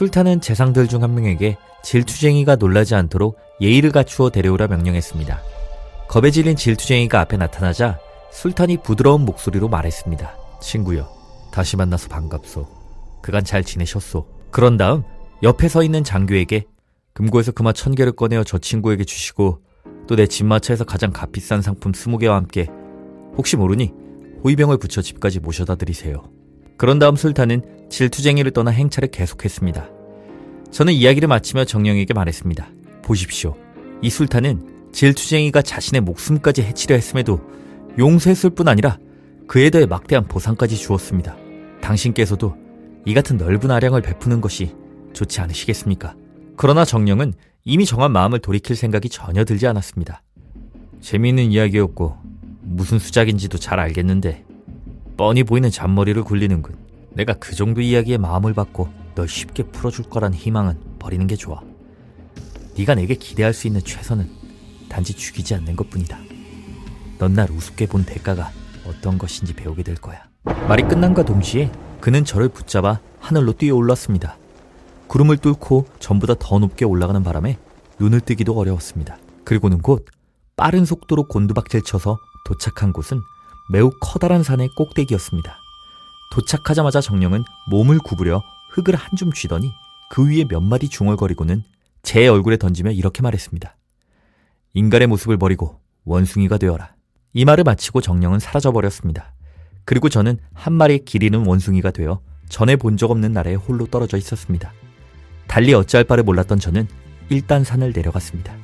술탄은 재상들 중 한 명에게 질투쟁이가 놀라지 않도록 예의를 갖추어 데려오라 명령했습니다. 겁에 질린 질투쟁이가 앞에 나타나자 술탄이 부드러운 목소리로 말했습니다. 친구여, 다시 만나서 반갑소. 그간 잘 지내셨소. 그런 다음 옆에 서 있는 장교에게 금고에서 금화 천 개를 꺼내어 저 친구에게 주시고 또 내 집마차에서 가장 값비싼 상품 스무 개와 함께 혹시 모르니 호위병을 붙여 집까지 모셔다 드리세요. 그런 다음 술탄은 질투쟁이를 떠나 행차를 계속했습니다. 저는 이야기를 마치며 정령에게 말했습니다. 보십시오. 이 술탄은 질투쟁이가 자신의 목숨까지 해치려 했음에도 용서했을 뿐 아니라 그에 대해 막대한 보상까지 주었습니다. 당신께서도 이 같은 넓은 아량을 베푸는 것이 좋지 않으시겠습니까? 그러나 정령은 이미 정한 마음을 돌이킬 생각이 전혀 들지 않았습니다. 재미있는 이야기였고 무슨 수작인지도 잘 알겠는데 뻔히 보이는 잔머리를 굴리는군. 내가 그 정도 이야기에 마음을 받고 널 쉽게 풀어줄 거란 희망은 버리는 게 좋아. 네가 내게 기대할 수 있는 최선은 단지 죽이지 않는 것뿐이다. 넌 날 우습게 본 대가가 어떤 것인지 배우게 될 거야. 말이 끝난과 동시에 그는 저를 붙잡아 하늘로 뛰어 올랐습니다. 구름을 뚫고 전보다 더 높게 올라가는 바람에 눈을 뜨기도 어려웠습니다. 그리고는 곧 빠른 속도로 곤두박질 쳐서 도착한 곳은 매우 커다란 산의 꼭대기였습니다. 도착하자마자 정령은 몸을 구부려 흙을 한 줌 쥐더니 그 위에 몇 마디 중얼거리고는 제 얼굴에 던지며 이렇게 말했습니다. 인간의 모습을 버리고 원숭이가 되어라. 이 말을 마치고 정령은 사라져버렸습니다. 그리고 저는 한 마리 길이는 원숭이가 되어 전에 본 적 없는 나라에 홀로 떨어져 있었습니다. 달리 어찌할 바를 몰랐던 저는 일단 산을 내려갔습니다.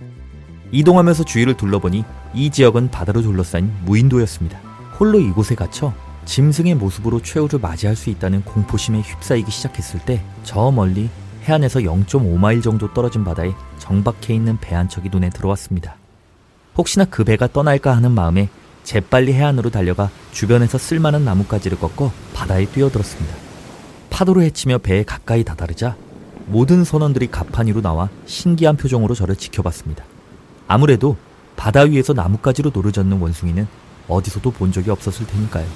이동하면서 주위를 둘러보니 이 지역은 바다로 둘러싸인 무인도였습니다. 홀로 이곳에 갇혀 짐승의 모습으로 최후를 맞이할 수 있다는 공포심에 휩싸이기 시작했을 때 저 멀리 해안에서 0.5마일 정도 떨어진 바다에 정박해 있는 배 한 척이 눈에 들어왔습니다. 혹시나 그 배가 떠날까 하는 마음에 재빨리 해안으로 달려가 주변에서 쓸만한 나뭇가지를 꺾어 바다에 뛰어들었습니다. 파도로 헤치며 배에 가까이 다다르자 모든 선원들이 가판 위로 나와 신기한 표정으로 저를 지켜봤습니다. 아무래도 바다 위에서 나뭇가지로 노르젓는 원숭이는 어디서도 본 적이 없었을 테니까요.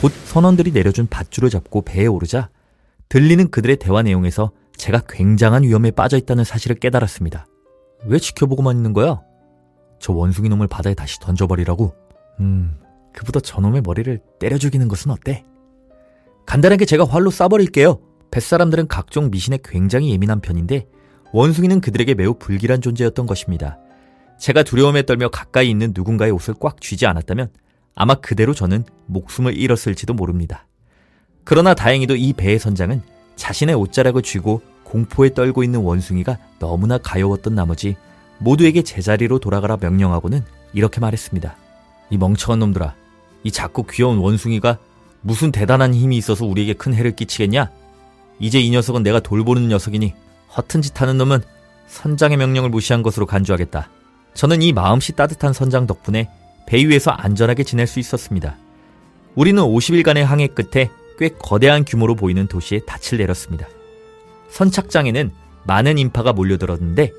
곧 선원들이 내려준 밧줄을 잡고 배에 오르자 들리는 그들의 대화 내용에서 제가 굉장한 위험에 빠져 있다는 사실을 깨달았습니다. 왜 지켜보고만 있는 거야? 저 원숭이 놈을 바다에 다시 던져버리라고? 음, 그보다 저놈의 머리를 때려 죽이는 것은 어때? 간단하게 제가 활로 쏴버릴게요. 뱃사람들은 각종 미신에 굉장히 예민한 편인데 원숭이는 그들에게 매우 불길한 존재였던 것입니다. 제가 두려움에 떨며 가까이 있는 누군가의 옷을 꽉 쥐지 않았다면 아마 그대로 저는 목숨을 잃었을지도 모릅니다. 그러나 다행히도 이 배의 선장은 자신의 옷자락을 쥐고 공포에 떨고 있는 원숭이가 너무나 가여웠던 나머지 모두에게 제자리로 돌아가라 명령하고는 이렇게 말했습니다. 이 멍청한 놈들아, 이 작고 귀여운 원숭이가 무슨 대단한 힘이 있어서 우리에게 큰 해를 끼치겠냐? 이제 이 녀석은 내가 돌보는 녀석이니 허튼 짓 하는 놈은 선장의 명령을 무시한 것으로 간주하겠다. 저는 이 마음씨 따뜻한 선장 덕분에 배 위에서 안전하게 지낼 수 있었습니다. 우리는 50일간의 항해 끝에 꽤 거대한 규모로 보이는 도시에 닻을 내렸습니다. 선착장에는 많은 인파가 몰려들었는데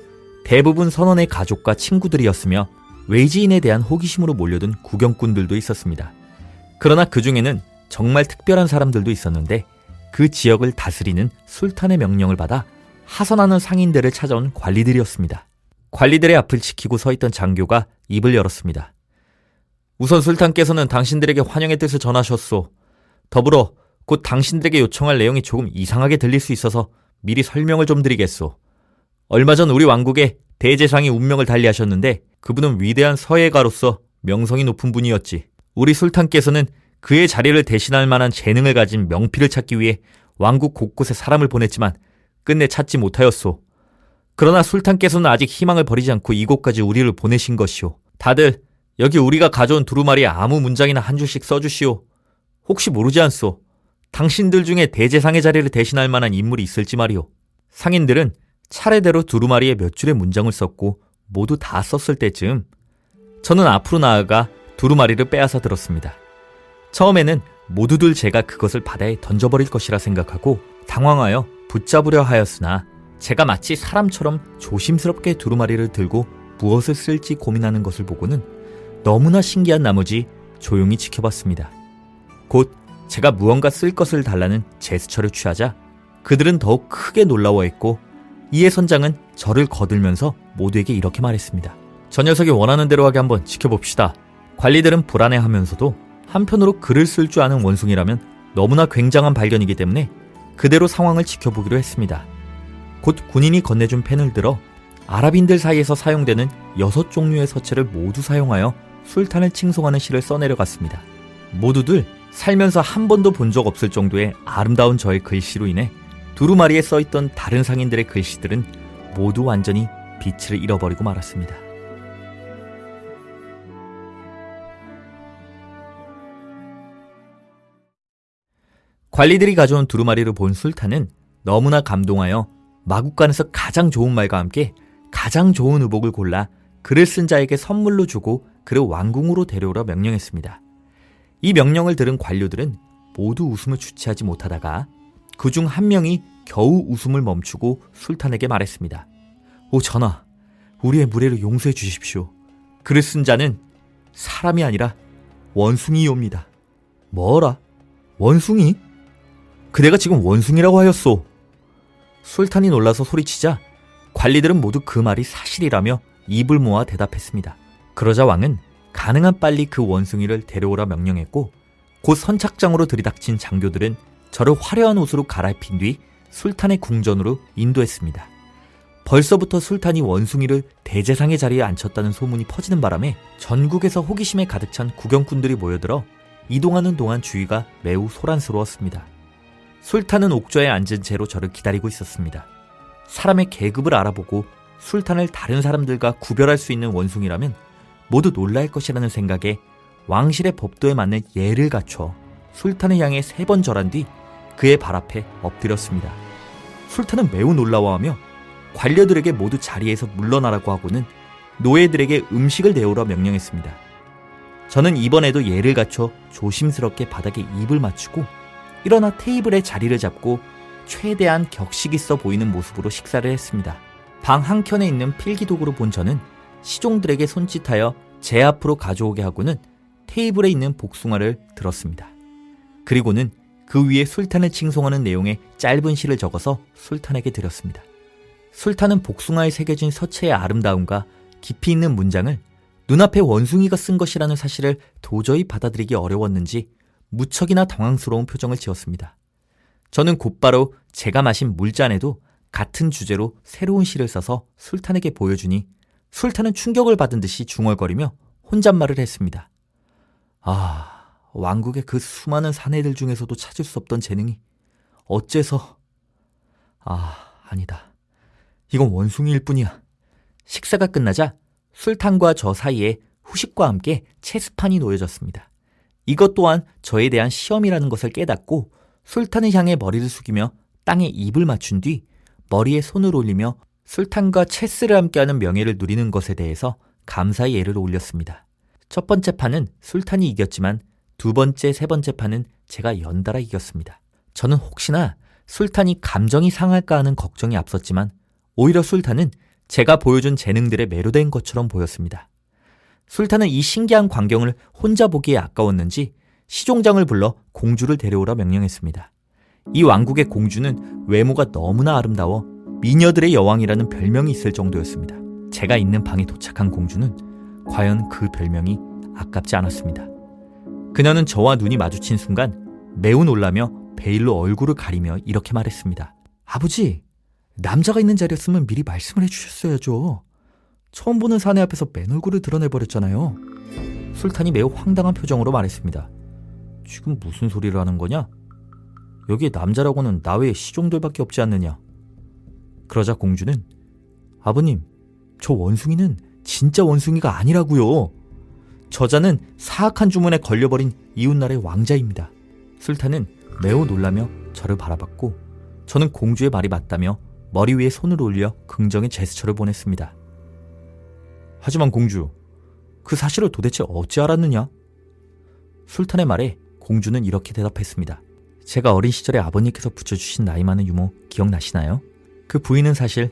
대부분 선원의 가족과 친구들이었으며 외지인에 대한 호기심으로 몰려든 구경꾼들도 있었습니다. 그러나 그 중에는 정말 특별한 사람들도 있었는데 그 지역을 다스리는 술탄의 명령을 받아 하선하는 상인들을 찾아온 관리들이었습니다. 관리들의 앞을 지키고 서 있던 장교가 입을 열었습니다. 우선 술탄께서는 당신들에게 환영의 뜻을 전하셨소. 더불어 곧 당신들에게 요청할 내용이 조금 이상하게 들릴 수 있어서 미리 설명을 좀 드리겠소. 얼마 전 우리 왕국의 대제상이 운명을 달리하셨는데 그분은 위대한 서예가로서 명성이 높은 분이었지. 우리 술탄께서는 그의 자리를 대신할 만한 재능을 가진 명필을 찾기 위해 왕국 곳곳에 사람을 보냈지만 끝내 찾지 못하였소. 그러나 술탄께서는 아직 희망을 버리지 않고 이곳까지 우리를 보내신 것이오. 다들 여기 우리가 가져온 두루마리에 아무 문장이나 한 줄씩 써주시오. 혹시 모르지 않소. 당신들 중에 대제상의 자리를 대신할 만한 인물이 있을지 말이오. 상인들은 차례대로 두루마리에 몇 줄의 문장을 썼고 모두 다 썼을 때쯤 저는 앞으로 나아가 두루마리를 빼앗아 들었습니다. 처음에는 모두들 제가 그것을 바다에 던져버릴 것이라 생각하고 당황하여 붙잡으려 하였으나 제가 마치 사람처럼 조심스럽게 두루마리를 들고 무엇을 쓸지 고민하는 것을 보고는 너무나 신기한 나머지 조용히 지켜봤습니다. 곧 제가 무언가 쓸 것을 달라는 제스처를 취하자 그들은 더욱 크게 놀라워했고 이에 선장은 저를 거들면서 모두에게 이렇게 말했습니다. 저 녀석이 원하는 대로 하게 한번 지켜봅시다. 관리들은 불안해하면서도 한편으로 글을 쓸 줄 아는 원숭이라면 너무나 굉장한 발견이기 때문에 그대로 상황을 지켜보기로 했습니다. 곧 군인이 건네준 펜을 들어 아랍인들 사이에서 사용되는 여섯 종류의 서체를 모두 사용하여 술탄을 칭송하는 시를 써내려갔습니다. 모두들 살면서 한 번도 본 적 없을 정도의 아름다운 저의 글씨로 인해 두루마리에 써있던 다른 상인들의 글씨들은 모두 완전히 빛을 잃어버리고 말았습니다. 관리들이 가져온 두루마리를 본 술탄은 너무나 감동하여 마국간에서 가장 좋은 말과 함께 가장 좋은 의복을 골라 글을 쓴 자에게 선물로 주고 그를 왕궁으로 데려오라 명령했습니다. 이 명령을 들은 관료들은 모두 웃음을 주체하지 못하다가 그 중 한 명이 겨우 웃음을 멈추고 술탄에게 말했습니다. 오 전하, 우리의 무례를 용서해 주십시오. 글을 쓴 자는 사람이 아니라 원숭이옵니다. 뭐라? 원숭이? 그대가 지금 원숭이라고 하였소. 술탄이 놀라서 소리치자 관리들은 모두 그 말이 사실이라며 입을 모아 대답했습니다. 그러자 왕은 가능한 빨리 그 원숭이를 데려오라 명령했고 곧 선착장으로 들이닥친 장교들은 저를 화려한 옷으로 갈아입힌 뒤 술탄의 궁전으로 인도했습니다. 벌써부터 술탄이 원숭이를 대제상의 자리에 앉혔다는 소문이 퍼지는 바람에 전국에서 호기심에 가득 찬 구경꾼들이 모여들어 이동하는 동안 주위가 매우 소란스러웠습니다. 술탄은 옥좌에 앉은 채로 저를 기다리고 있었습니다. 사람의 계급을 알아보고 술탄을 다른 사람들과 구별할 수 있는 원숭이라면 모두 놀랄 것이라는 생각에 왕실의 법도에 맞는 예를 갖춰 술탄을 향해 세 번 절한 뒤 그의 발 앞에 엎드렸습니다. 술탄은 매우 놀라워하며 관료들에게 모두 자리에서 물러나라고 하고는 노예들에게 음식을 내오라 명령했습니다. 저는 이번에도 예를 갖춰 조심스럽게 바닥에 입을 맞추고 일어나 테이블에 자리를 잡고 최대한 격식 있어 보이는 모습으로 식사를 했습니다. 방 한켠에 있는 필기도구로 본 저는 시종들에게 손짓하여 제 앞으로 가져오게 하고는 테이블에 있는 복숭아를 들었습니다. 그리고는 그 위에 술탄을 칭송하는 내용의 짧은 시를 적어서 술탄에게 드렸습니다. 술탄은 복숭아에 새겨진 서체의 아름다움과 깊이 있는 문장을 눈앞에 원숭이가 쓴 것이라는 사실을 도저히 받아들이기 어려웠는지 무척이나 당황스러운 표정을 지었습니다. 저는 곧바로 제가 마신 물잔에도 같은 주제로 새로운 시를 써서 술탄에게 보여주니 술탄은 충격을 받은 듯이 중얼거리며 혼잣말을 했습니다. 아, 왕국의 그 수많은 사내들 중에서도 찾을 수 없던 재능이 어째서... 아, 아니다. 이건 원숭이일 뿐이야. 식사가 끝나자 술탄과 저 사이에 후식과 함께 체스판이 놓여졌습니다. 이것 또한 저에 대한 시험이라는 것을 깨닫고 술탄을 향해 머리를 숙이며 땅에 입을 맞춘 뒤 머리에 손을 올리며 술탄과 체스를 함께하는 명예를 누리는 것에 대해서 감사의 예를 올렸습니다. 첫 번째 판은 술탄이 이겼지만 두 번째, 세 번째 판은 제가 연달아 이겼습니다. 저는 혹시나 술탄이 감정이 상할까 하는 걱정이 앞섰지만 오히려 술탄은 제가 보여준 재능들에 매료된 것처럼 보였습니다. 술탄은 이 신기한 광경을 혼자 보기에 아까웠는지 시종장을 불러 공주를 데려오라 명령했습니다. 이 왕국의 공주는 외모가 너무나 아름다워 미녀들의 여왕이라는 별명이 있을 정도였습니다. 제가 있는 방에 도착한 공주는 과연 그 별명이 아깝지 않았습니다. 그녀는 저와 눈이 마주친 순간 매우 놀라며 베일로 얼굴을 가리며 이렇게 말했습니다. 아버지, 남자가 있는 자리였으면 미리 말씀을 해주셨어야죠. 처음 보는 사내 앞에서 맨 얼굴을 드러내버렸잖아요. 술탄이 매우 황당한 표정으로 말했습니다. 지금 무슨 소리를 하는 거냐? 여기에 남자라고는 나 외에 시종들밖에 없지 않느냐? 그러자 공주는 아버님, 저 원숭이는 진짜 원숭이가 아니라고요. 저자는 사악한 주문에 걸려버린 이웃나라의 왕자입니다. 술탄은 매우 놀라며 저를 바라봤고 저는 공주의 말이 맞다며 머리 위에 손을 올려 긍정의 제스처를 보냈습니다. 하지만 공주, 그 사실을 도대체 어찌 알았느냐? 술탄의 말에 공주는 이렇게 대답했습니다. 제가 어린 시절에 아버님께서 붙여주신 나이 많은 유모 기억나시나요? 그 부인은 사실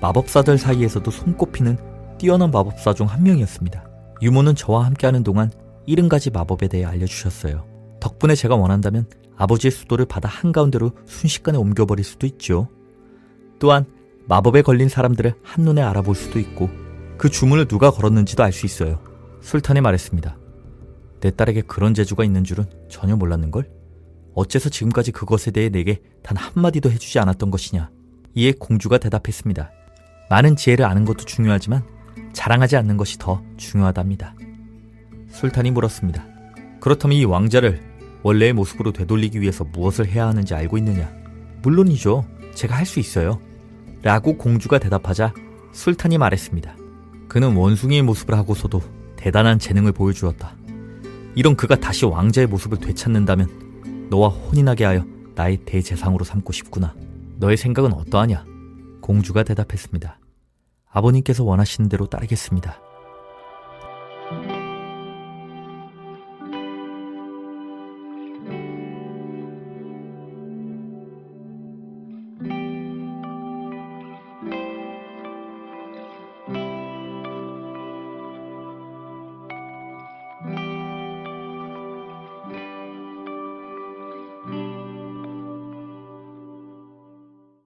마법사들 사이에서도 손꼽히는 뛰어난 마법사 중 한 명이었습니다. 유모는 저와 함께하는 동안 70가지 마법에 대해 알려주셨어요. 덕분에 제가 원한다면 아버지의 수도를 바다 한가운데로 순식간에 옮겨버릴 수도 있죠. 또한 마법에 걸린 사람들을 한눈에 알아볼 수도 있고 그 주문을 누가 걸었는지도 알 수 있어요. 술탄이 말했습니다. 내 딸에게 그런 재주가 있는 줄은 전혀 몰랐는걸? 어째서 지금까지 그것에 대해 내게 단 한마디도 해주지 않았던 것이냐? 이에 공주가 대답했습니다. 많은 지혜를 아는 것도 중요하지만 자랑하지 않는 것이 더 중요하답니다. 술탄이 물었습니다. 그렇다면 이 왕자를 원래의 모습으로 되돌리기 위해서 무엇을 해야 하는지 알고 있느냐? 물론이죠. 제가 할 수 있어요. 라고 공주가 대답하자 술탄이 말했습니다. 그는 원숭이의 모습을 하고서도 대단한 재능을 보여주었다. 이런 그가 다시 왕자의 모습을 되찾는다면 너와 혼인하게 하여 나의 대재상으로 삼고 싶구나. 너의 생각은 어떠하냐? 공주가 대답했습니다. 아버님께서 원하시는 대로 따르겠습니다.